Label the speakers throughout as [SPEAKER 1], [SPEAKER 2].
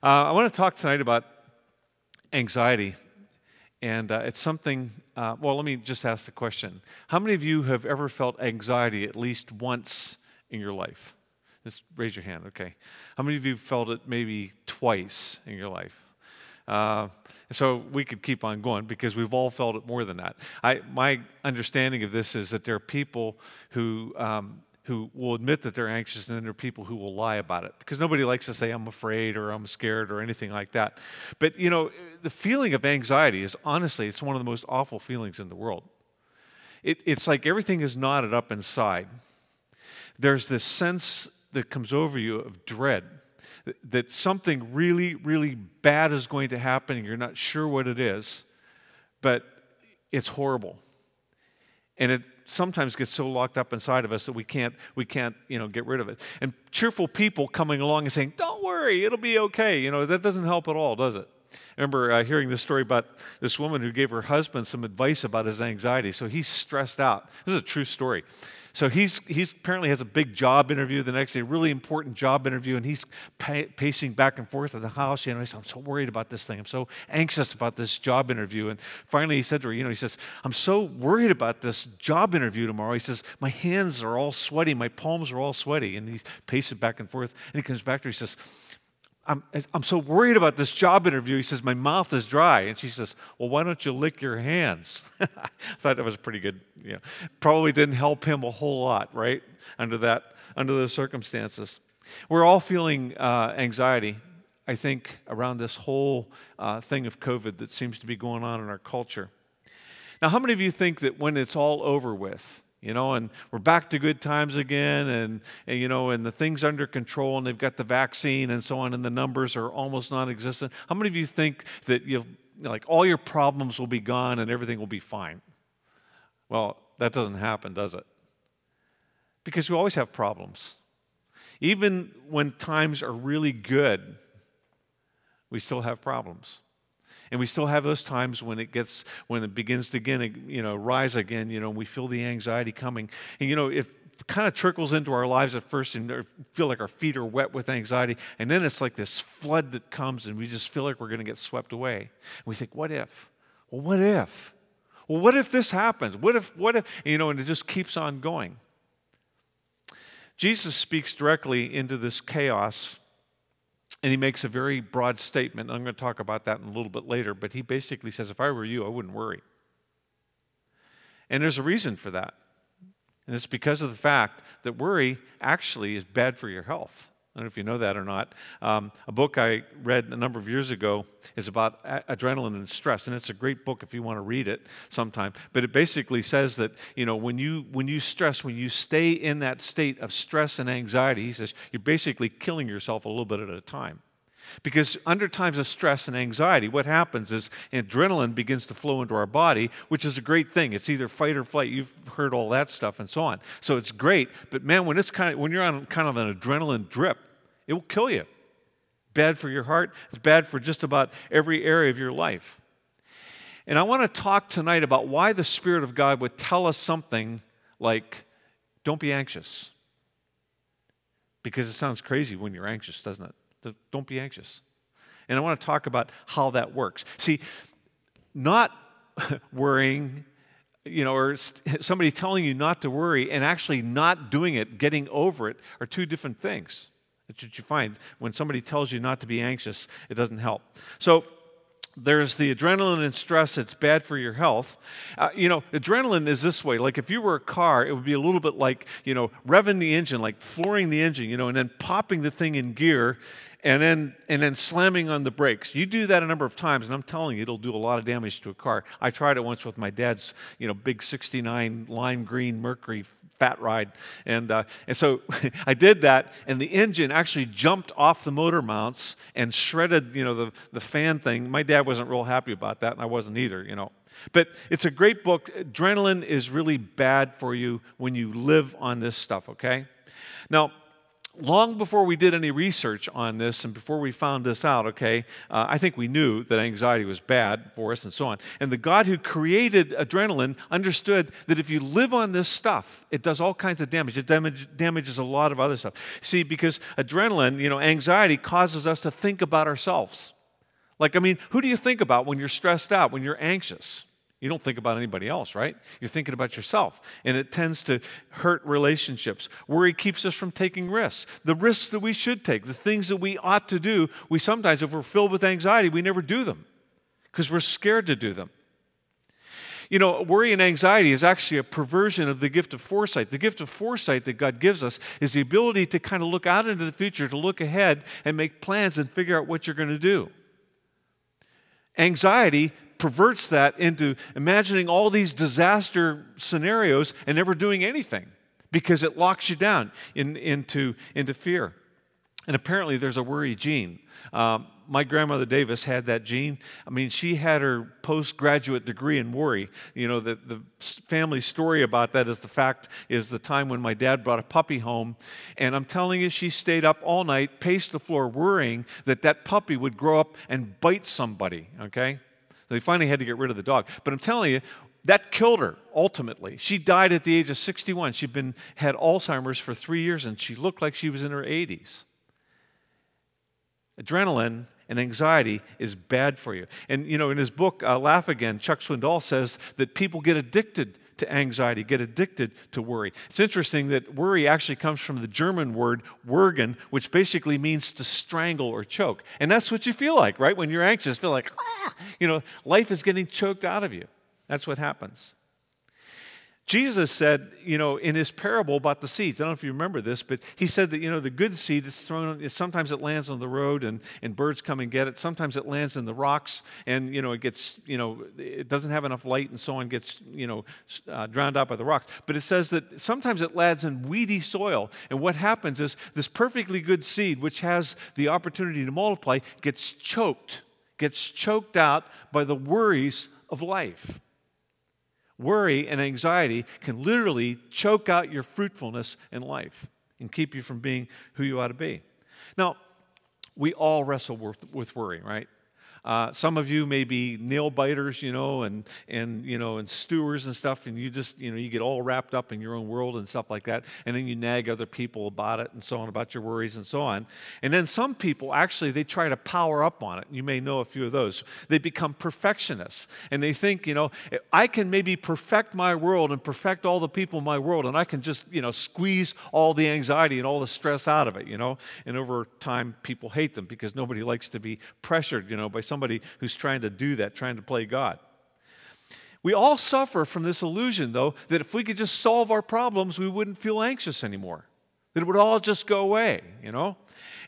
[SPEAKER 1] Uh, I want to talk tonight about anxiety. And uh, it's something, uh, well, let me just ask the question. How many of you have ever felt anxiety at least once in your life? Just raise your hand, okay. How many of you felt it maybe twice in your life? Uh, so we could keep on going because we've all felt it more than that. I, my understanding of this is that there are people who um, who will admit that they're anxious, and then there are people who will lie about it because nobody likes to say, I'm afraid or I'm scared or anything like that. But, you know, the feeling of anxiety is honestly, it's one of the most awful feelings in the world. It, it's like everything is knotted up inside. There's this sense that comes over you of dread that something really, really bad is going to happen and you're not sure what it is, but it's horrible. And it sometimes gets so locked up inside of us that we can't, we can't, you know, get rid of it. And cheerful people coming along and saying, "Don't worry, it'll be okay," you know, that doesn't help at all, does it? I remember uh, hearing this story about this woman who gave her husband some advice about his anxiety. So he's stressed out. This is a true story. So he's, he's apparently has a big job interview the next day, really important job interview, and he's pacing back and forth in the house. You know, I'm so worried about this thing. I'm so anxious about this job interview. And finally he said to her, you know, he says, I'm so worried about this job interview tomorrow. He says, my hands are all sweaty, my palms are all sweaty. And he's pacing back and forth. And he comes back to her, he says, I'm, I'm so worried about this job interview. He says, My mouth is dry. And she says, Well, why don't you lick your hands? I thought that was pretty good. You know, probably didn't help him a whole lot, right? Under that, under those circumstances. We're all feeling uh, anxiety, I think, around this whole uh, thing of COVID that seems to be going on in our culture. Now, how many of you think that when it's all over with, you know, and we're back to good times again, and, and, you know, and the thing's under control, and they've got the vaccine and so on, and the numbers are almost non-existent. How many of you think that you'll, like all your problems will be gone and everything will be fine? Well, that doesn't happen, does it? Because we always have problems. Even when times are really good, we still have problems. And we still have those times when it gets, when it begins to again, you know, rise again, you know, and we feel the anxiety coming. And, you know, it kind of trickles into our lives at first and er, feel like our feet are wet with anxiety. And then it's like this flood that comes and we just feel like we're going to get swept away. And we think, what if? Well, what if? Well, what if this happens? What if, what if, you know, and it just keeps on going. Jesus speaks directly into this chaos and he makes a very broad statement. I'm going to talk about that in a little bit later, but he basically says, If I were you, I wouldn't worry. And there's a reason for that. And it's because of the fact that worry actually is bad for your health. I don't know if you know that or not. Um, a book I read a number of years ago is about a- adrenaline and stress, and it's a great book if you want to read it sometime. But it basically says that you know when you when you stress, when you stay in that state of stress and anxiety, he says you're basically killing yourself a little bit at a time. Because under times of stress and anxiety, what happens is adrenaline begins to flow into our body, which is a great thing. It's either fight or flight. You've heard all that stuff and so on. So it's great. But man, when it's kind of when you're on kind of an adrenaline drip, it will kill you. Bad for your heart. It's bad for just about every area of your life. And I want to talk tonight about why the Spirit of God would tell us something like, don't be anxious. Because it sounds crazy when you're anxious, doesn't it? Don't be anxious. And I want to talk about how that works. See, not worrying, you know, or somebody telling you not to worry and actually not doing it, getting over it, are two different things. That's what you find. When somebody tells you not to be anxious, it doesn't help. So, there's the adrenaline and stress it's bad for your health uh, you know adrenaline is this way like if you were a car it would be a little bit like you know revving the engine like flooring the engine you know and then popping the thing in gear and then and then slamming on the brakes. You do that a number of times, and I'm telling you, it'll do a lot of damage to a car. I tried it once with my dad's, you know, big '69 lime green Mercury fat ride, and uh, and so I did that, and the engine actually jumped off the motor mounts and shredded, you know, the the fan thing. My dad wasn't real happy about that, and I wasn't either, you know. But it's a great book. Adrenaline is really bad for you when you live on this stuff. Okay, now long before we did any research on this and before we found this out, okay, uh, I think we knew that anxiety was bad for us and so on. And the God who created adrenaline understood that if you live on this stuff, it does all kinds of damage. It damage, damages a lot of other stuff. See, because adrenaline, you know, anxiety causes us to think about ourselves. Like, I mean, who do you think about when you're stressed out, when you're anxious? You don't think about anybody else, right? You're thinking about yourself. And it tends to hurt relationships. Worry keeps us from taking risks. The risks that we should take, the things that we ought to do, we sometimes, if we're filled with anxiety, we never do them because we're scared to do them. You know, worry and anxiety is actually a perversion of the gift of foresight. The gift of foresight that God gives us is the ability to kind of look out into the future, to look ahead and make plans and figure out what you're going to do. Anxiety perverts that into imagining all these disaster scenarios and never doing anything because it locks you down in, into, into fear. And apparently, there's a worry gene. Um, my grandmother Davis had that gene. I mean, she had her postgraduate degree in worry. You know, the, the family story about that is the fact is the time when my dad brought a puppy home. And I'm telling you, she stayed up all night, paced the floor, worrying that that puppy would grow up and bite somebody, okay? They finally had to get rid of the dog. But I'm telling you, that killed her ultimately. She died at the age of 61. She'd been had Alzheimer's for 3 years and she looked like she was in her 80s. Adrenaline and anxiety is bad for you. And you know, in his book uh, Laugh Again, Chuck Swindoll says that people get addicted to anxiety, get addicted to worry. It's interesting that worry actually comes from the German word würgen, which basically means to strangle or choke. And that's what you feel like, right? When you're anxious, feel like, ah, you know, life is getting choked out of you. That's what happens. Jesus said, you know, in his parable about the seeds, I don't know if you remember this, but he said that, you know, the good seed is thrown, sometimes it lands on the road and, and birds come and get it. Sometimes it lands in the rocks and, you know, it gets, you know, it doesn't have enough light and so on, gets, you know, uh, drowned out by the rocks. But it says that sometimes it lands in weedy soil. And what happens is this perfectly good seed, which has the opportunity to multiply, gets choked, gets choked out by the worries of life. Worry and anxiety can literally choke out your fruitfulness in life and keep you from being who you ought to be. Now, we all wrestle with, worry, right? Uh, some of you may be nail biters, you know, and and you know, and stewers and stuff, and you just you know you get all wrapped up in your own world and stuff like that, and then you nag other people about it and so on, about your worries and so on. And then some people actually they try to power up on it. You may know a few of those. They become perfectionists, and they think, you know, I can maybe perfect my world and perfect all the people in my world, and I can just you know squeeze all the anxiety and all the stress out of it, you know. And over time, people hate them because nobody likes to be pressured, you know, by some somebody who's trying to do that, trying to play God. We all suffer from this illusion, though, that if we could just solve our problems, we wouldn't feel anxious anymore. That it would all just go away, you know?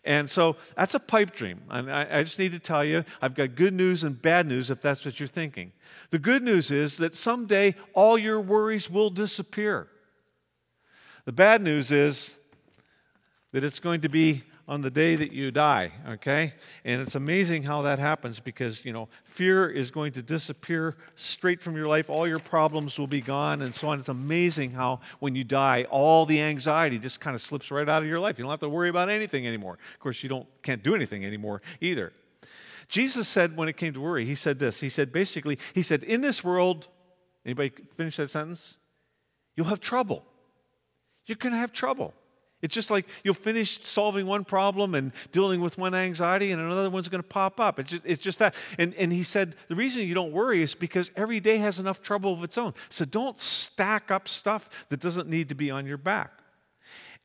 [SPEAKER 1] And so that's a pipe dream. And I, I, just need to tell you, I've got good news and bad news if that's what you're thinking. The good news is that someday all your worries will disappear. The bad news is that it's going to be on the day that you die, okay? And it's amazing how that happens because, you know, fear is going to disappear straight from your life. All your problems will be gone and so on. It's amazing how when you die, all the anxiety just kind of slips right out of your life. You don't have to worry about anything anymore. Of course, you don't can't do anything anymore either. Jesus said when it came to worry, he said this. He said basically, he said, in this world, anybody finish that sentence? You'll have trouble. You're going to have trouble. It's just like you'll finish solving one problem and dealing with one anxiety, and another one's going to pop up. It's just, it's just that. And, and he said, the reason you don't worry is because every day has enough trouble of its own. So don't stack up stuff that doesn't need to be on your back.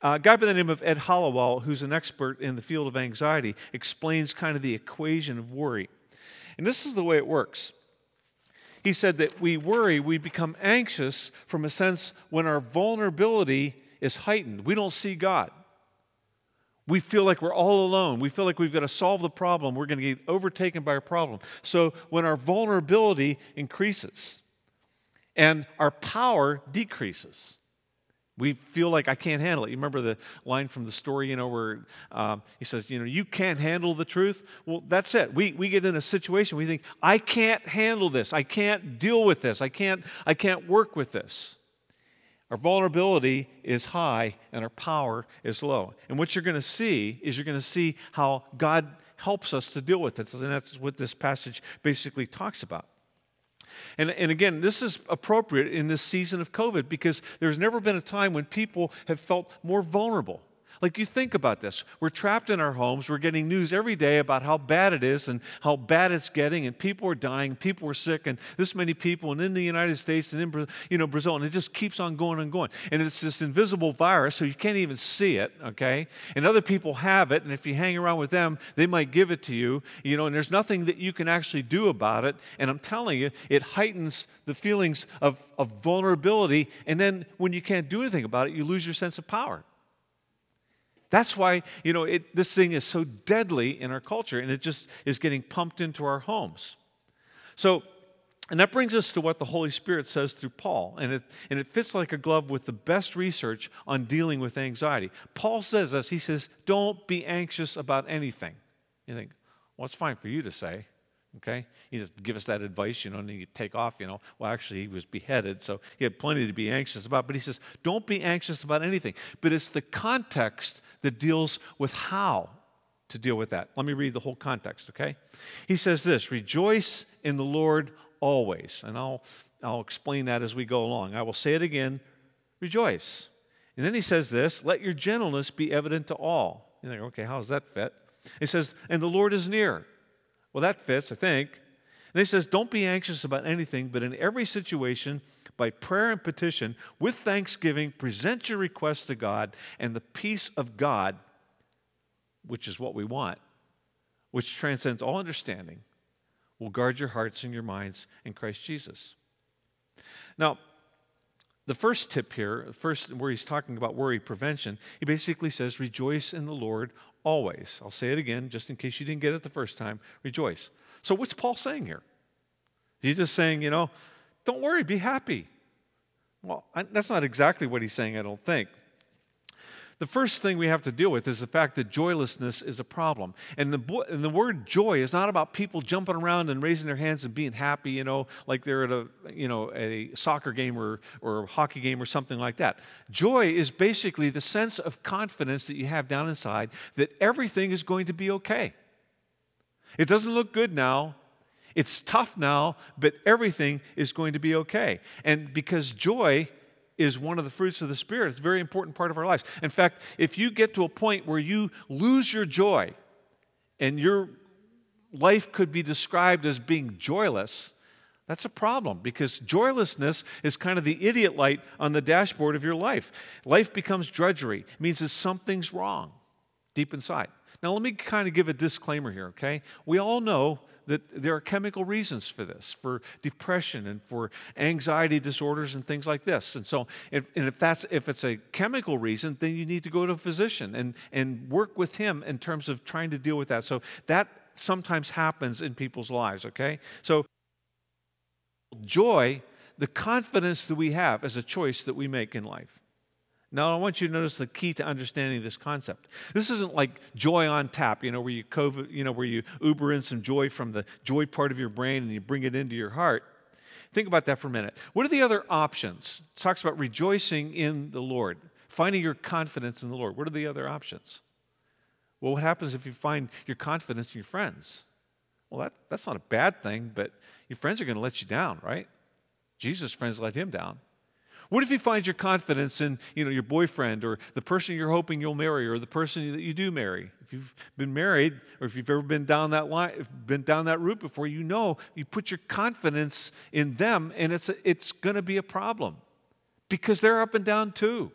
[SPEAKER 1] a guy by the name of Ed Hallowell, who's an expert in the field of anxiety, explains kind of the equation of worry. And this is the way it works. He said that we worry, we become anxious from a sense when our vulnerability is heightened. We don't see God. We feel like we're all alone. We feel like we've got to solve the problem. We're going to get overtaken by a problem. So when our vulnerability increases and our power decreases, we feel like I can't handle it. You remember the line from the story, you know, where um, he says, you know, you can't handle the truth? Well, that's it. We, we get in a situation, we think, I can't handle this. I can't deal with this. I can't, I can't work with this. Our vulnerability is high and our power is low. And what you're going to see is you're going to see how God helps us to deal with it. And that's what this passage basically talks about. And, and again, this is appropriate in this season of COVID because there's never been a time when people have felt more vulnerable. Like you think about this. We're trapped in our homes. We're getting news every day about how bad it is and how bad it's getting, and people are dying, people are sick, and this many people, and in the United States and in you know, Brazil, and it just keeps on going and going. And it's this invisible virus, so you can't even see it, okay? And other people have it, and if you hang around with them, they might give it to you, you know, and there's nothing that you can actually do about it. And I'm telling you, it heightens the feelings of, of vulnerability, and then when you can't do anything about it, you lose your sense of power. That's why, you know, it, this thing is so deadly in our culture and it just is getting pumped into our homes. So, and that brings us to what the Holy Spirit says through Paul. And it, and it fits like a glove with the best research on dealing with anxiety. Paul says this he says, Don't be anxious about anything. You think, well, it's fine for you to say. Okay? He just give us that advice, you know, and you take off, you know. Well, actually, he was beheaded, so he had plenty to be anxious about. But he says, don't be anxious about anything. But it's the context that deals with how to deal with that. Let me read the whole context, okay? He says this Rejoice in the Lord always. And I'll, I'll explain that as we go along. I will say it again rejoice. And then he says this Let your gentleness be evident to all. You think, okay, how does that fit? He says, And the Lord is near. Well, that fits, I think. And he says, Don't be anxious about anything, but in every situation, by prayer and petition, with thanksgiving, present your requests to God, and the peace of God, which is what we want, which transcends all understanding, will guard your hearts and your minds in Christ Jesus. Now, the first tip here, first where he's talking about worry prevention, he basically says, Rejoice in the Lord always. I'll say it again, just in case you didn't get it the first time. Rejoice. So, what's Paul saying here? He's just saying, you know, don't worry, be happy. Well, I, that's not exactly what he's saying, I don't think. The first thing we have to deal with is the fact that joylessness is a problem. And the, and the word joy is not about people jumping around and raising their hands and being happy, you know, like they're at a, you know, a soccer game or, or a hockey game or something like that. Joy is basically the sense of confidence that you have down inside that everything is going to be okay. It doesn't look good now, it's tough now, but everything is going to be okay. And because joy is one of the fruits of the Spirit, it's a very important part of our lives. In fact, if you get to a point where you lose your joy and your life could be described as being joyless, that's a problem because joylessness is kind of the idiot light on the dashboard of your life. Life becomes drudgery, it means that something's wrong deep inside. Now, let me kind of give a disclaimer here, okay? We all know that there are chemical reasons for this, for depression and for anxiety disorders and things like this. And so, if, and if that's if it's a chemical reason, then you need to go to a physician and and work with him in terms of trying to deal with that. So that sometimes happens in people's lives. Okay, so joy, the confidence that we have, is a choice that we make in life. Now, I want you to notice the key to understanding this concept. This isn't like joy on tap, you know, where you, COVID, you know, where you Uber in some joy from the joy part of your brain and you bring it into your heart. Think about that for a minute. What are the other options? It talks about rejoicing in the Lord, finding your confidence in the Lord. What are the other options? Well, what happens if you find your confidence in your friends? Well, that, that's not a bad thing, but your friends are going to let you down, right? Jesus' friends let him down. What if you find your confidence in you know, your boyfriend or the person you're hoping you'll marry or the person that you do marry? If you've been married or if you've ever been down that line, been down that route before, you know you put your confidence in them and it's, it's going to be a problem because they're up and down too.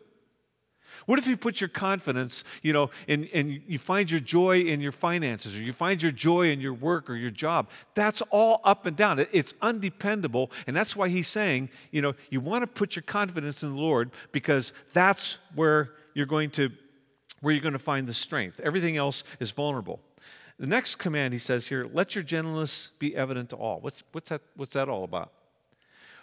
[SPEAKER 1] What if you put your confidence, you know, and, and you find your joy in your finances, or you find your joy in your work or your job? That's all up and down. It's undependable. And that's why he's saying, you know, you want to put your confidence in the Lord because that's where you're going to where you're going to find the strength. Everything else is vulnerable. The next command he says here, let your gentleness be evident to all. What's, what's, that, what's that all about?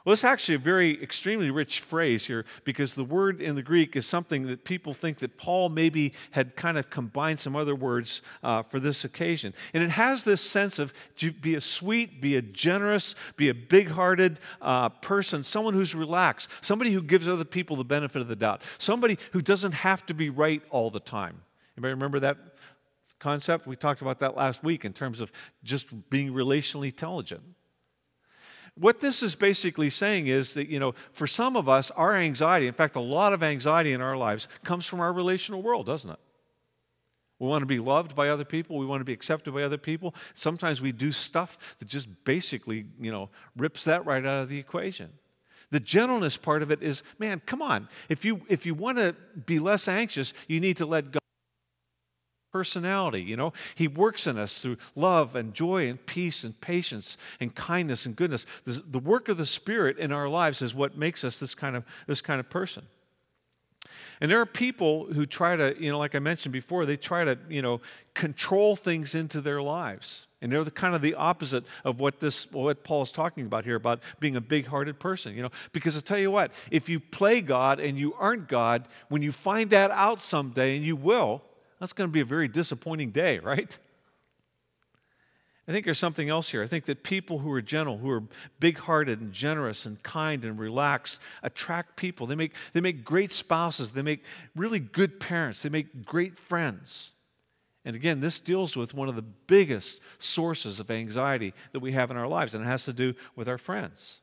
[SPEAKER 1] Well, it's actually a very extremely rich phrase here because the word in the Greek is something that people think that Paul maybe had kind of combined some other words uh, for this occasion. And it has this sense of be a sweet, be a generous, be a big hearted uh, person, someone who's relaxed, somebody who gives other people the benefit of the doubt, somebody who doesn't have to be right all the time. Anybody remember that concept? We talked about that last week in terms of just being relationally intelligent. What this is basically saying is that, you know, for some of us, our anxiety, in fact, a lot of anxiety in our lives comes from our relational world, doesn't it? We want to be loved by other people. We want to be accepted by other people. Sometimes we do stuff that just basically, you know, rips that right out of the equation. The gentleness part of it is, man, come on. If you if you want to be less anxious, you need to let go personality. You know, He works in us through love and joy and peace and patience and kindness and goodness. The, work of the Spirit in our lives is what makes us this kind of this kind of person. And there are people who try to, you know, like I mentioned before, they try to, you know, control things into their lives. And they're the kind of the opposite of what this what Paul is talking about here about being a big-hearted person, you know. Because I tell you what, if you play God and you aren't God, when you find that out someday, and you will, that's going to be a very disappointing day, right? I think there's something else here. I think that people who are gentle, who are big hearted and generous and kind and relaxed, attract people. They make, they make great spouses. They make really good parents. They make great friends. And again, this deals with one of the biggest sources of anxiety that we have in our lives, and it has to do with our friends.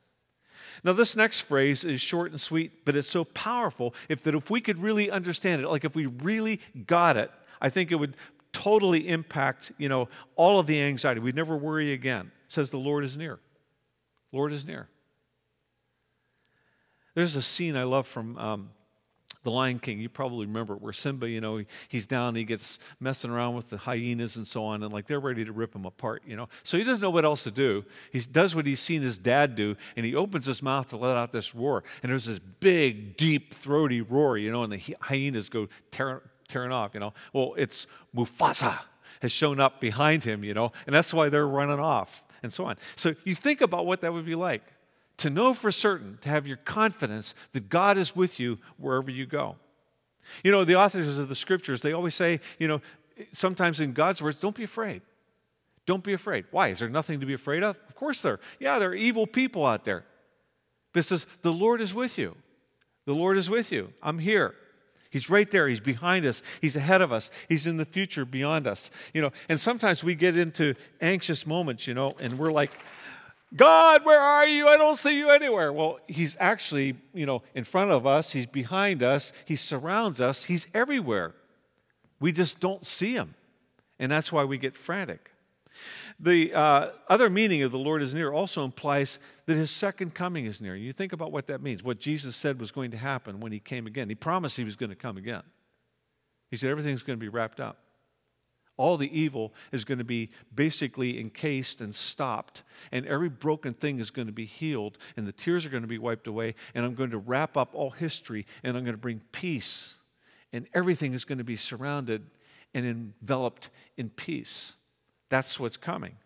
[SPEAKER 1] Now, this next phrase is short and sweet, but it's so powerful if that if we could really understand it, like if we really got it, I think it would totally impact, you know, all of the anxiety. We'd never worry again. It says the Lord is near. Lord is near. There's a scene I love from um, The Lion King. You probably remember it, where Simba, you know, he's down, he gets messing around with the hyenas and so on, and like they're ready to rip him apart, you know. So he doesn't know what else to do. He does what he's seen his dad do, and he opens his mouth to let out this roar. And there's this big, deep, throaty roar, you know, and the hyenas go tearing tearing off, you know. Well, it's Mufasa has shown up behind him, you know, and that's why they're running off and so on. So you think about what that would be like to know for certain, to have your confidence that God is with you wherever you go. You know, the authors of the scriptures, they always say, you know, sometimes in God's words, don't be afraid. Don't be afraid. Why? Is there nothing to be afraid of? Of course there. Yeah, there are evil people out there. But it says, the Lord is with you. The Lord is with you. I'm here. He's right there. He's behind us. He's ahead of us. He's in the future beyond us. You know, and sometimes we get into anxious moments, you know, and we're like, God, where are you? I don't see you anywhere. Well, he's actually, you know, in front of us, he's behind us, he surrounds us, he's everywhere. We just don't see him. And that's why we get frantic. The uh, other meaning of the Lord is near also implies that his second coming is near. You think about what that means, what Jesus said was going to happen when he came again. He promised he was going to come again. He said everything's going to be wrapped up. All the evil is going to be basically encased and stopped, and every broken thing is going to be healed, and the tears are going to be wiped away, and I'm going to wrap up all history, and I'm going to bring peace, and everything is going to be surrounded and enveloped in peace. That's what's coming.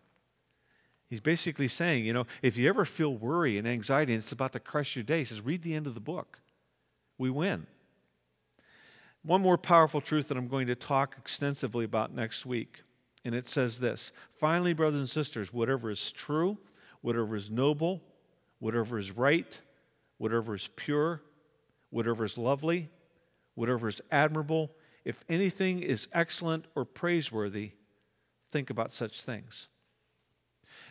[SPEAKER 1] He's basically saying, you know, if you ever feel worry and anxiety and it's about to crush your day, he says, read the end of the book. We win. One more powerful truth that I'm going to talk extensively about next week, and it says this Finally, brothers and sisters, whatever is true, whatever is noble, whatever is right, whatever is pure, whatever is lovely, whatever is admirable, if anything is excellent or praiseworthy, think about such things.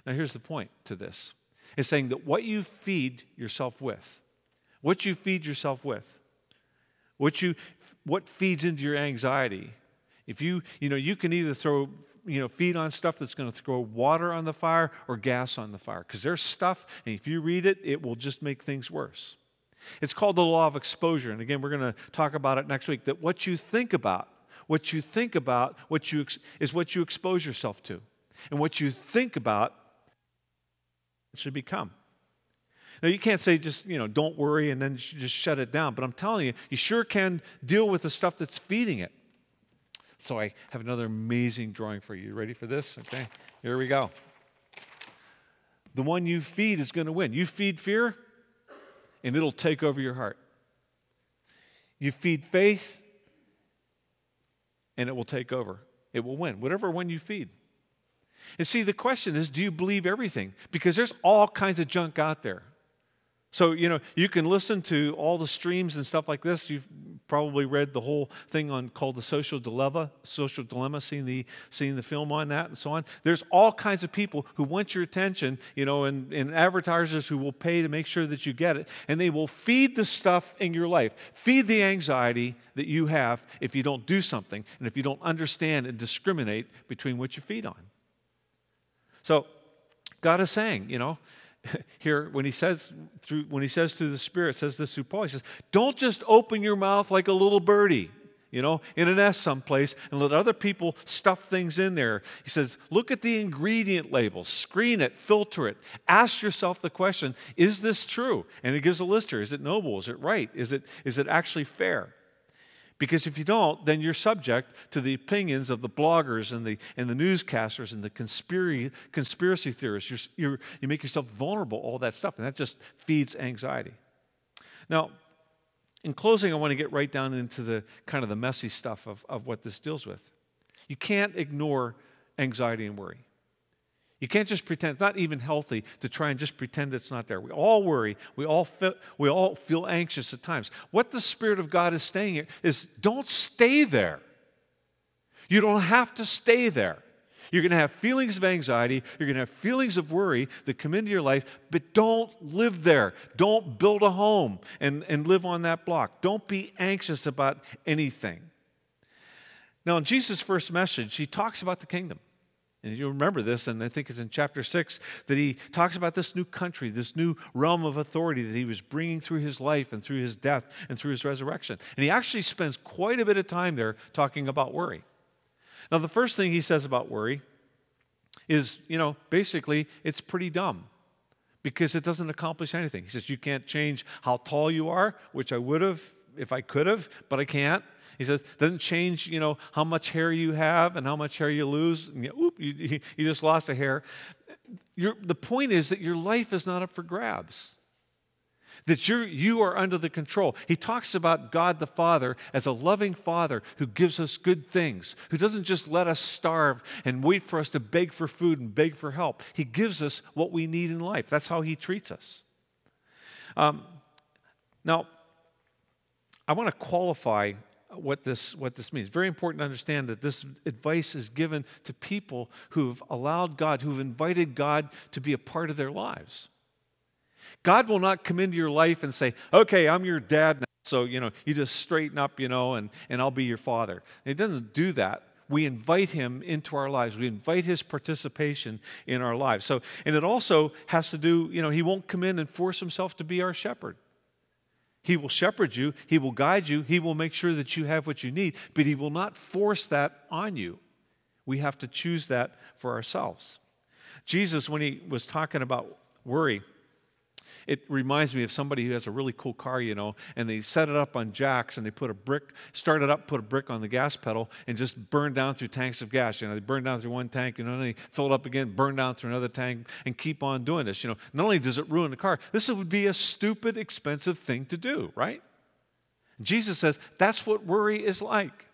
[SPEAKER 1] Now, here's the point to this it's saying that what you feed yourself with, what you feed yourself with, what, you, what feeds into your anxiety, if you, you know, you can either throw, you know, feed on stuff that's going to throw water on the fire or gas on the fire. Because there's stuff, and if you read it, it will just make things worse. It's called the law of exposure. And again, we're going to talk about it next week. That what you think about what you think about what you ex- is what you expose yourself to. And what you think about should become. Now, you can't say just, you know, don't worry and then just shut it down. But I'm telling you, you sure can deal with the stuff that's feeding it. So I have another amazing drawing for you. Ready for this? Okay, here we go. The one you feed is going to win. You feed fear, and it'll take over your heart. You feed faith, and it will take over. It will win, whatever one you feed. And see, the question is do you believe everything? Because there's all kinds of junk out there. So, you know, you can listen to all the streams and stuff like this. You've probably read the whole thing on called the social dilemma, social dilemma, seeing the seeing the film on that and so on. There's all kinds of people who want your attention, you know, and, and advertisers who will pay to make sure that you get it. And they will feed the stuff in your life, feed the anxiety that you have if you don't do something, and if you don't understand and discriminate between what you feed on. So God is saying, you know, here when he says through when he says through the Spirit, says this through Paul, he says, Don't just open your mouth like a little birdie, you know, in a nest someplace and let other people stuff things in there. He says, look at the ingredient label, screen it, filter it. Ask yourself the question, is this true? And it gives a list here. Is it noble? Is it right? Is it, is it actually fair? Because if you don't, then you're subject to the opinions of the bloggers and the, and the newscasters and the conspiracy, conspiracy theorists. You're, you're, you make yourself vulnerable, all that stuff, and that just feeds anxiety. Now, in closing, I want to get right down into the kind of the messy stuff of, of what this deals with. You can't ignore anxiety and worry. You can't just pretend, it's not even healthy to try and just pretend it's not there. We all worry, we all, feel, we all feel anxious at times. What the Spirit of God is saying here is don't stay there. You don't have to stay there. You're going to have feelings of anxiety, you're going to have feelings of worry that come into your life, but don't live there. Don't build a home and, and live on that block. Don't be anxious about anything. Now, in Jesus' first message, he talks about the kingdom. And you remember this, and I think it's in chapter 6 that he talks about this new country, this new realm of authority that he was bringing through his life and through his death and through his resurrection. And he actually spends quite a bit of time there talking about worry. Now, the first thing he says about worry is, you know, basically, it's pretty dumb because it doesn't accomplish anything. He says, You can't change how tall you are, which I would have if I could have, but I can't. He says, doesn't change, you know, how much hair you have and how much hair you lose. And you, oop, you, you just lost a hair. The point is that your life is not up for grabs. That you're, you are under the control. He talks about God the Father as a loving Father who gives us good things, who doesn't just let us starve and wait for us to beg for food and beg for help. He gives us what we need in life. That's how He treats us. Um, now, I want to qualify what this, what this means. Very important to understand that this advice is given to people who've allowed God, who've invited God to be a part of their lives. God will not come into your life and say, okay, I'm your dad now, so, you know, you just straighten up, you know, and, and I'll be your father. He doesn't do that. We invite him into our lives. We invite his participation in our lives. So, and it also has to do, you know, he won't come in and force himself to be our shepherd. He will shepherd you, He will guide you, He will make sure that you have what you need, but He will not force that on you. We have to choose that for ourselves. Jesus, when He was talking about worry, it reminds me of somebody who has a really cool car, you know, and they set it up on jacks and they put a brick, start it up, put a brick on the gas pedal, and just burn down through tanks of gas. You know, they burn down through one tank, you know, and then they fill it up again, burn down through another tank, and keep on doing this. You know, not only does it ruin the car, this would be a stupid, expensive thing to do, right? Jesus says that's what worry is like.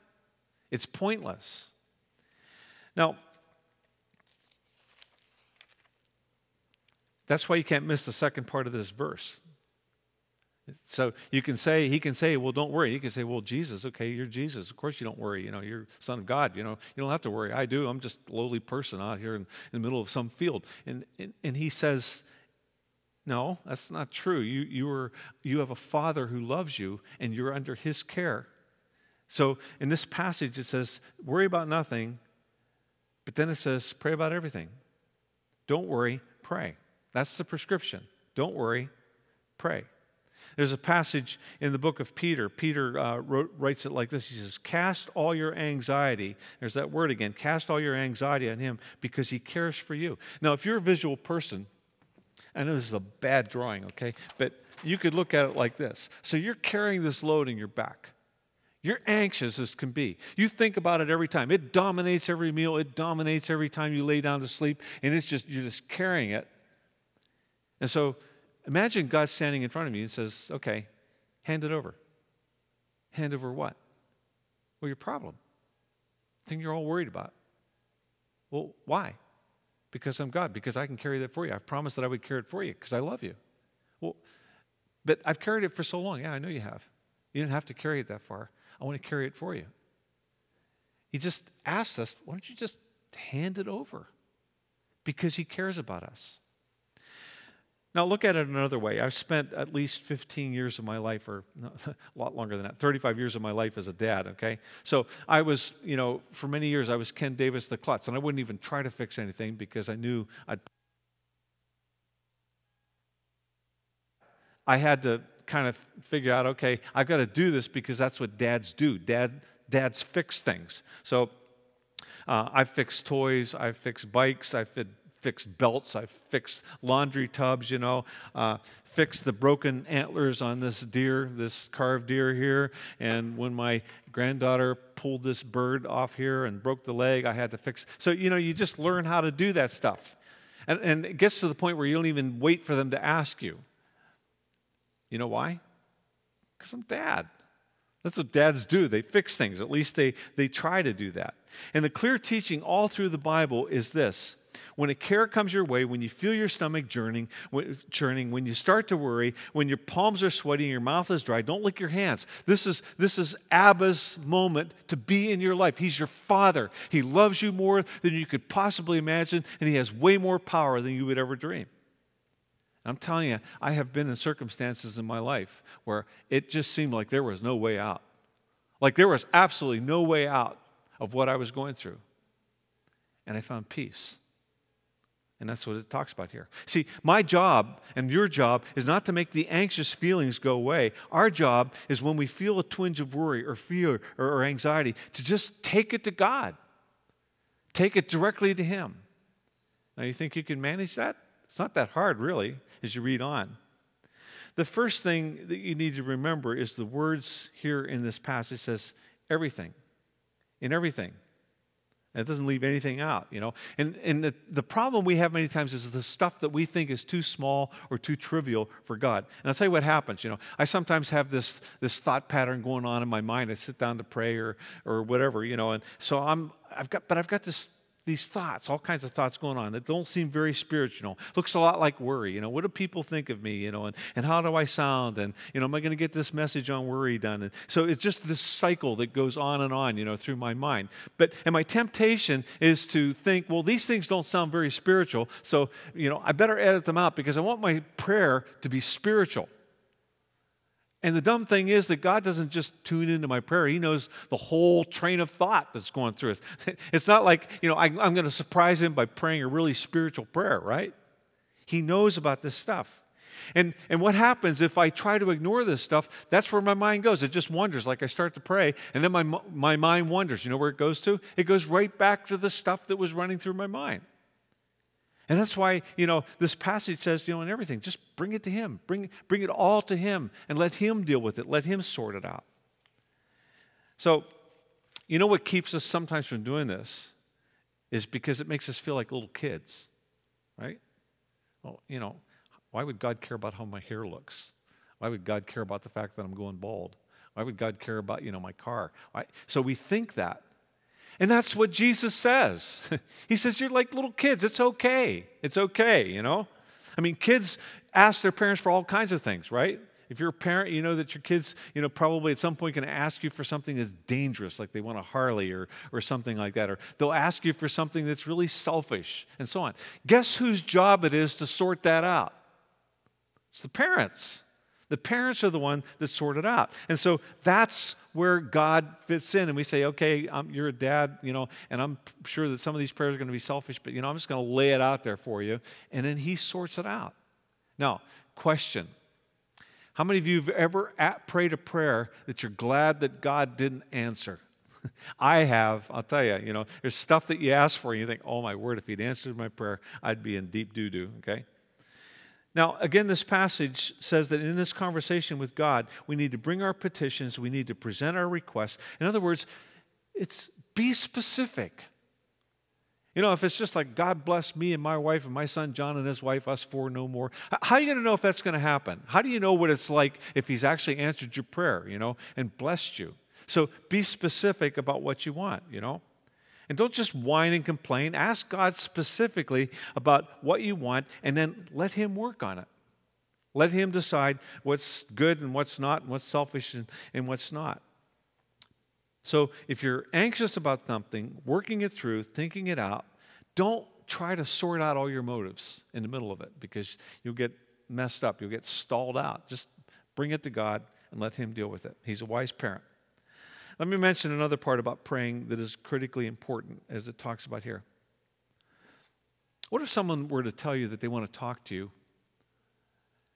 [SPEAKER 1] It's pointless. Now, That's why you can't miss the second part of this verse. So you can say, he can say, well, don't worry. You can say, well, Jesus, okay, you're Jesus. Of course you don't worry. You know, you're son of God. You know, you don't have to worry. I do. I'm just a lowly person out here in, in the middle of some field. And, and, and he says, no, that's not true. You, you, are, you have a father who loves you and you're under his care. So in this passage, it says, worry about nothing, but then it says, pray about everything. Don't worry, pray. That's the prescription. Don't worry, pray. There's a passage in the book of Peter. Peter uh, wrote, writes it like this He says, Cast all your anxiety, there's that word again, cast all your anxiety on him because he cares for you. Now, if you're a visual person, I know this is a bad drawing, okay, but you could look at it like this. So you're carrying this load in your back. You're anxious as can be. You think about it every time. It dominates every meal, it dominates every time you lay down to sleep, and it's just, you're just carrying it and so imagine God standing in front of you and says, Okay, hand it over. Hand over what? Well, your problem. The thing you're all worried about. Well, why? Because I'm God, because I can carry that for you. I've promised that I would carry it for you because I love you. Well, but I've carried it for so long. Yeah, I know you have. You didn't have to carry it that far. I want to carry it for you. He just asked us, why don't you just hand it over? Because he cares about us. Now, look at it another way. I've spent at least 15 years of my life, or no, a lot longer than that, 35 years of my life as a dad, okay? So I was, you know, for many years, I was Ken Davis the klutz, and I wouldn't even try to fix anything because I knew I'd. I had to kind of figure out, okay, I've got to do this because that's what dads do. Dad, dads fix things. So uh, I've fixed toys, I've fixed bikes, I've fixed belts, I've fixed laundry tubs, you know, uh, fixed the broken antlers on this deer, this carved deer here. And when my granddaughter pulled this bird off here and broke the leg, I had to fix. So, you know, you just learn how to do that stuff. And, and it gets to the point where you don't even wait for them to ask you. You know why? Because I'm dad. That's what dads do. They fix things. At least they, they try to do that. And the clear teaching all through the Bible is this when a care comes your way, when you feel your stomach churning, churning, when you start to worry, when your palms are sweaty and your mouth is dry, don't lick your hands. This is, this is Abba's moment to be in your life. He's your father. He loves you more than you could possibly imagine, and he has way more power than you would ever dream. I'm telling you, I have been in circumstances in my life where it just seemed like there was no way out. Like there was absolutely no way out of what I was going through. And I found peace. And that's what it talks about here. See, my job and your job is not to make the anxious feelings go away. Our job is when we feel a twinge of worry or fear or, or anxiety to just take it to God, take it directly to Him. Now, you think you can manage that? It's not that hard, really, as you read on. The first thing that you need to remember is the words here in this passage says everything. In everything. It doesn't leave anything out, you know. And, and the, the problem we have many times is the stuff that we think is too small or too trivial for God. And I'll tell you what happens, you know. I sometimes have this, this thought pattern going on in my mind. I sit down to pray or, or whatever, you know. And so I'm, I've got, but I've got this these thoughts, all kinds of thoughts going on that don't seem very spiritual. Looks a lot like worry. You know, what do people think of me? You know, and, and how do I sound? And, you know, am I going to get this message on worry done? And so it's just this cycle that goes on and on, you know, through my mind. But, and my temptation is to think, well, these things don't sound very spiritual. So, you know, I better edit them out because I want my prayer to be spiritual. And the dumb thing is that God doesn't just tune into my prayer. He knows the whole train of thought that's going through it. It's not like, you know, I, I'm going to surprise him by praying a really spiritual prayer, right? He knows about this stuff. And, and what happens if I try to ignore this stuff? That's where my mind goes. It just wanders. Like I start to pray, and then my, my mind wanders. You know where it goes to? It goes right back to the stuff that was running through my mind. And that's why, you know, this passage says, you know, in everything, just bring it to Him. Bring, bring it all to Him and let Him deal with it. Let Him sort it out. So, you know what keeps us sometimes from doing this is because it makes us feel like little kids, right? Well, you know, why would God care about how my hair looks? Why would God care about the fact that I'm going bald? Why would God care about, you know, my car? Why? So we think that. And that's what Jesus says. he says, You're like little kids. It's okay. It's okay, you know? I mean, kids ask their parents for all kinds of things, right? If you're a parent, you know that your kids, you know, probably at some point to ask you for something that's dangerous, like they want a Harley or, or something like that, or they'll ask you for something that's really selfish and so on. Guess whose job it is to sort that out? It's the parents. The parents are the one that sort it out. And so that's where God fits in. And we say, okay, I'm, you're a dad, you know, and I'm sure that some of these prayers are going to be selfish, but, you know, I'm just going to lay it out there for you. And then He sorts it out. Now, question How many of you have ever at, prayed a prayer that you're glad that God didn't answer? I have, I'll tell you, you know, there's stuff that you ask for and you think, oh my word, if he'd answered my prayer, I'd be in deep doo doo, okay? Now, again, this passage says that in this conversation with God, we need to bring our petitions, we need to present our requests. In other words, it's be specific. You know, if it's just like, God bless me and my wife and my son John and his wife, us four no more, how are you going to know if that's going to happen? How do you know what it's like if he's actually answered your prayer, you know, and blessed you? So be specific about what you want, you know? And don't just whine and complain. Ask God specifically about what you want and then let Him work on it. Let Him decide what's good and what's not, and what's selfish and, and what's not. So if you're anxious about something, working it through, thinking it out, don't try to sort out all your motives in the middle of it because you'll get messed up. You'll get stalled out. Just bring it to God and let Him deal with it. He's a wise parent. Let me mention another part about praying that is critically important as it talks about here. What if someone were to tell you that they want to talk to you,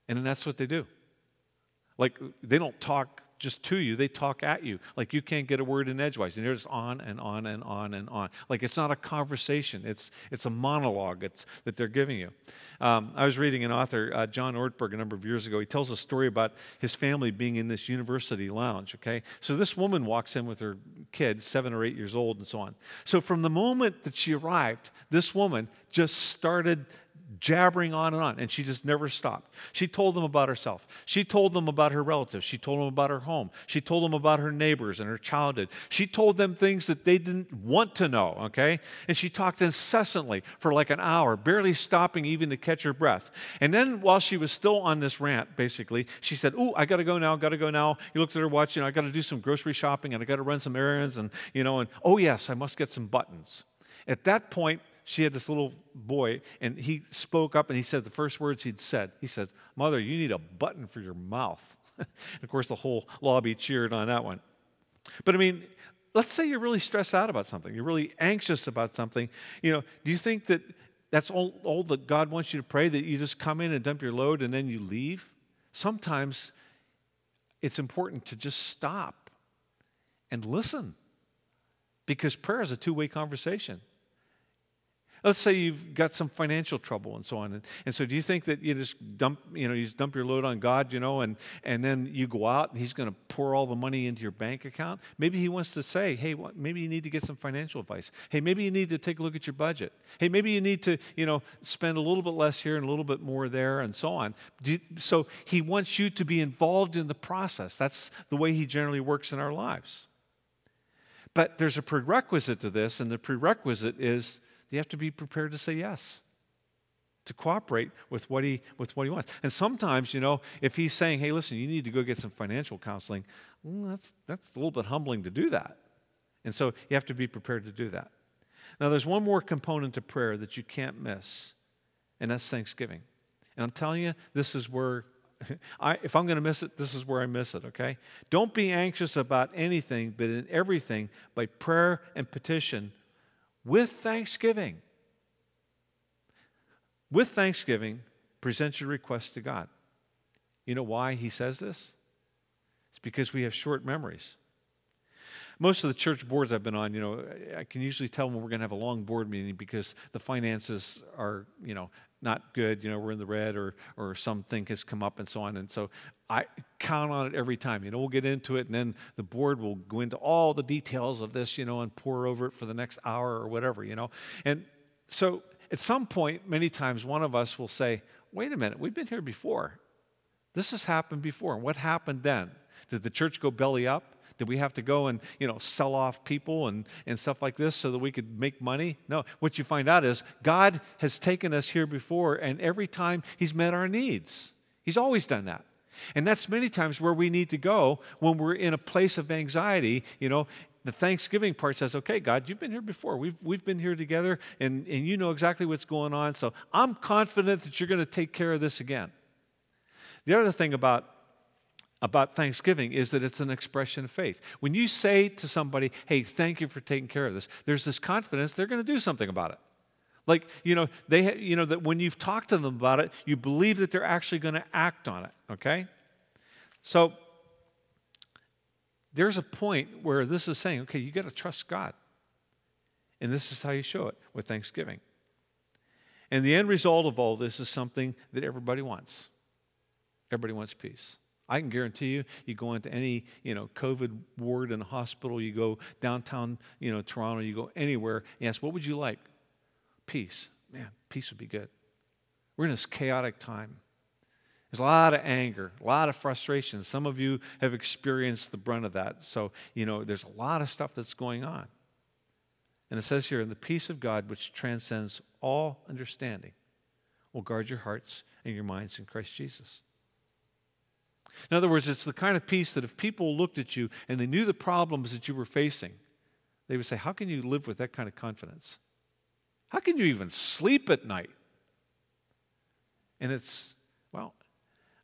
[SPEAKER 1] and then that's what they do? Like, they don't talk just to you, they talk at you. Like you can't get a word in edgewise. And they're just on and on and on and on. Like it's not a conversation, it's, it's a monologue it's, that they're giving you. Um, I was reading an author, uh, John Ortberg, a number of years ago. He tells a story about his family being in this university lounge, okay? So this woman walks in with her kids, seven or eight years old, and so on. So from the moment that she arrived, this woman just started jabbering on and on, and she just never stopped. She told them about herself. She told them about her relatives. She told them about her home. She told them about her neighbors and her childhood. She told them things that they didn't want to know, okay? And she talked incessantly for like an hour, barely stopping even to catch her breath. And then while she was still on this rant, basically, she said, Ooh, I gotta go now, gotta go now. You looked at her watch, you know, I gotta do some grocery shopping and I gotta run some errands and, you know, and oh, yes, I must get some buttons. At that point, she had this little boy, and he spoke up and he said the first words he'd said. He said, Mother, you need a button for your mouth. And of course, the whole lobby cheered on that one. But I mean, let's say you're really stressed out about something, you're really anxious about something. You know, do you think that that's all, all that God wants you to pray, that you just come in and dump your load and then you leave? Sometimes it's important to just stop and listen because prayer is a two way conversation. Let's say you've got some financial trouble and so on. And, and, so do you think that you just dump, you know, you just dump your load on God, you know, and, and then you go out and he's going to pour all the money into your bank account? Maybe he wants to say, hey, well, maybe you need to get some financial advice. Hey, maybe you need to take a look at your budget. Hey, maybe you need to, you know, spend a little bit less here and a little bit more there and so on. You, so he wants you to be involved in the process. That's the way he generally works in our lives. But there's a prerequisite to this, and the prerequisite is you have to be prepared to say yes to cooperate with what he with what he wants. And sometimes you know if he's saying hey listen you need to go get some financial counseling well, that's that's a little bit humbling to do that. And so you have to be prepared to do that. Now there's one more component to prayer that you can't miss and that's thanksgiving. And i'm telling you this is where I, if I'm going to miss it, this is where I miss it, okay? Don't be anxious about anything, but in everything, by prayer and petition, with thanksgiving. With thanksgiving, present your request to God. You know why he says this? It's because we have short memories. Most of the church boards I've been on, you know, I can usually tell when we're going to have a long board meeting because the finances are, you know, not good, you know, we're in the red or, or something has come up and so on. And so I count on it every time. You know, we'll get into it and then the board will go into all the details of this, you know, and pore over it for the next hour or whatever, you know. And so at some point, many times, one of us will say, wait a minute, we've been here before. This has happened before. And what happened then? Did the church go belly up? Did we have to go and, you know, sell off people and, and stuff like this so that we could make money? No. What you find out is God has taken us here before, and every time He's met our needs. He's always done that. And that's many times where we need to go when we're in a place of anxiety. You know, the Thanksgiving part says, okay, God, you've been here before. We've, we've been here together, and, and you know exactly what's going on. So I'm confident that you're going to take care of this again. The other thing about about Thanksgiving is that it's an expression of faith. When you say to somebody, hey, thank you for taking care of this, there's this confidence they're going to do something about it. Like, you know, they, you know, that when you've talked to them about it, you believe that they're actually going to act on it, okay? So there's a point where this is saying, okay, you got to trust God. And this is how you show it with Thanksgiving. And the end result of all this is something that everybody wants. Everybody wants peace. I can guarantee you, you go into any, you know, COVID ward in a hospital, you go downtown, you know, Toronto, you go anywhere, you ask, what would you like? peace. Man, peace would be good. We're in this chaotic time. There's a lot of anger, a lot of frustration. Some of you have experienced the brunt of that. So, you know, there's a lot of stuff that's going on. And it says here, in the peace of God, which transcends all understanding, will guard your hearts and your minds in Christ Jesus. In other words, it's the kind of peace that if people looked at you and they knew the problems that you were facing, they would say, How can you live with that kind of confidence? How can you even sleep at night? And it's, well,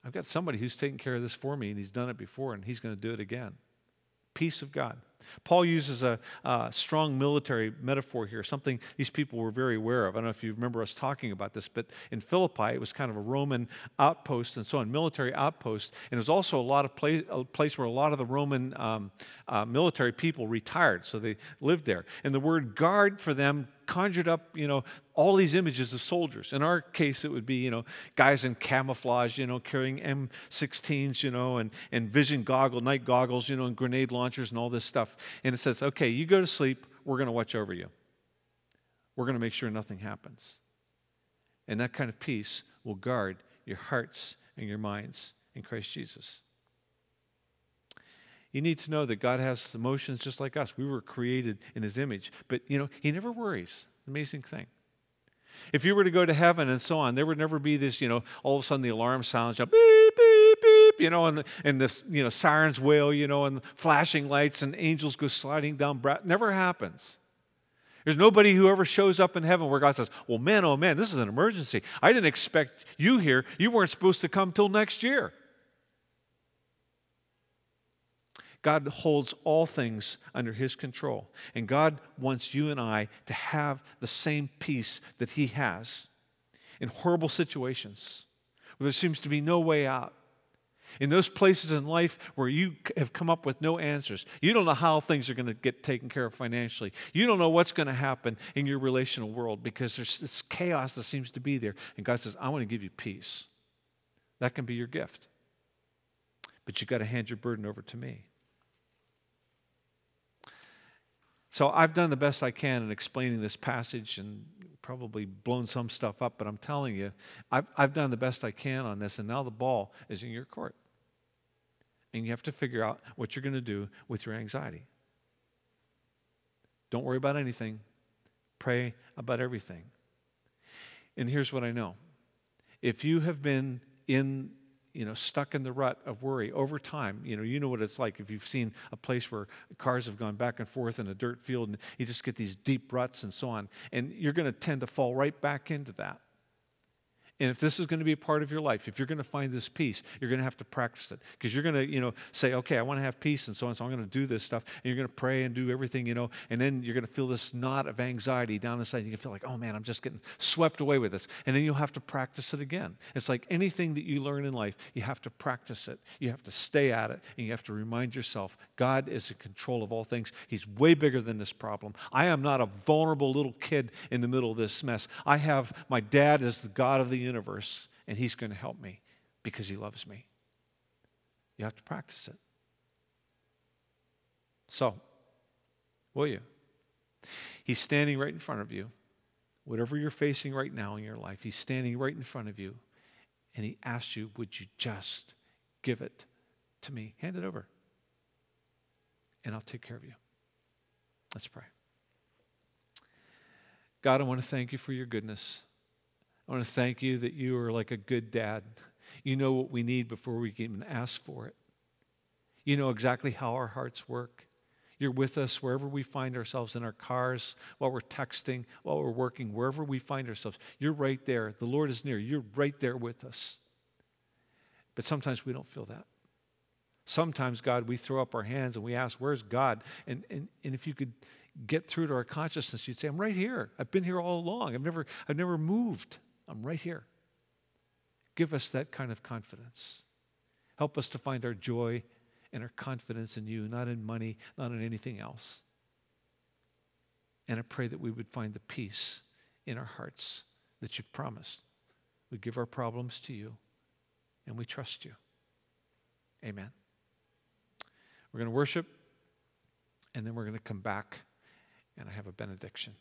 [SPEAKER 1] I've got somebody who's taken care of this for me, and he's done it before, and he's going to do it again. Peace of God. Paul uses a, a, strong military metaphor here, something these people were very aware of. I don't know if you remember us talking about this, but in Philippi, it was kind of a Roman outpost and so on, military outpost. And it was also a lot of place, a place where a lot of the Roman um, uh, military people retired, so they lived there. And the word guard for them conjured up, you know, all these images of soldiers. In our case, it would be, you know, guys in camouflage, you know, carrying M16s, you know, and, and vision goggles, night goggles, you know, and grenade launchers and all this stuff. And it says, okay, you go to sleep, we're going to watch over you. We're going to make sure nothing happens. And that kind of peace will guard your hearts and your minds in Christ Jesus. You need to know that God has emotions just like us. We were created in His image. But, you know, He never worries. Amazing thing. If you were to go to heaven and so on, there would never be this, you know, all of a sudden the alarm sounds, beep, beep, beep, you know, and, the, and the, you know, sirens wail, you know, and flashing lights and angels go sliding down. Bra- never happens. There's nobody who ever shows up in heaven where God says, well, man, oh man, this is an emergency. I didn't expect you here. You weren't supposed to come till next year. God holds all things under His control. And God wants you and I to have the same peace that He has in horrible situations where there seems to be no way out. In those places in life where you have come up with no answers, you don't know how things are going to get taken care of financially. You don't know what's going to happen in your relational world because there's this chaos that seems to be there. And God says, I want to give you peace. That can be your gift. But you've got to hand your burden over to me. So I've done the best I can in explaining this passage and probably blown some stuff up, but I'm telling you, I've, I've done the best I can on this, and now the ball is in your court. And you have to figure out what you're going to do with your anxiety. Don't worry about anything, pray about everything. And here's what I know if you have been in you know, stuck in the rut of worry over time. You know, you know what it's like if you've seen a place where cars have gone back and forth in a dirt field and you just get these deep ruts and so on. And you're going to tend to fall right back into that. And if this is going to be a part of your life, if you're going to find this peace, you're going to have to practice it. Because you're going to, you know, say, okay, I want to have peace and so on, so I'm going to do this stuff. And you're going to pray and do everything, you know, and then you're going to feel this knot of anxiety down inside. You can feel like, oh man, I'm just getting swept away with this. And then you'll have to practice it again. It's like anything that you learn in life, you have to practice it. You have to stay at it, and you have to remind yourself God is in control of all things. He's way bigger than this problem. I am not a vulnerable little kid in the middle of this mess. I have my dad as the God of the universe, and He's going to help me because He loves me. You have to practice it. So, will you? He's standing right in front of you. Whatever you're facing right now in your life, He's standing right in front of you, and He asks you, Would you just give it to me? Hand it over, and I'll take care of you. Let's pray. God, I want to thank you for your goodness. I want to thank you that you are like a good dad. You know what we need before we even ask for it. You know exactly how our hearts work. You're with us wherever we find ourselves in our cars, while we're texting, while we're working, wherever we find ourselves. You're right there. The Lord is near. You're right there with us. But sometimes we don't feel that. Sometimes, God, we throw up our hands and we ask, Where's God? And, and, and if you could get through to our consciousness, you'd say, I'm right here. I've been here all along. I've never, I've never moved. I'm right here. Give us that kind of confidence. Help us to find our joy and our confidence in you, not in money, not in anything else. And I pray that we would find the peace in our hearts that you've promised. We give our problems to you and we trust you. Amen. We're going to worship and then we're going to come back and I have a benediction.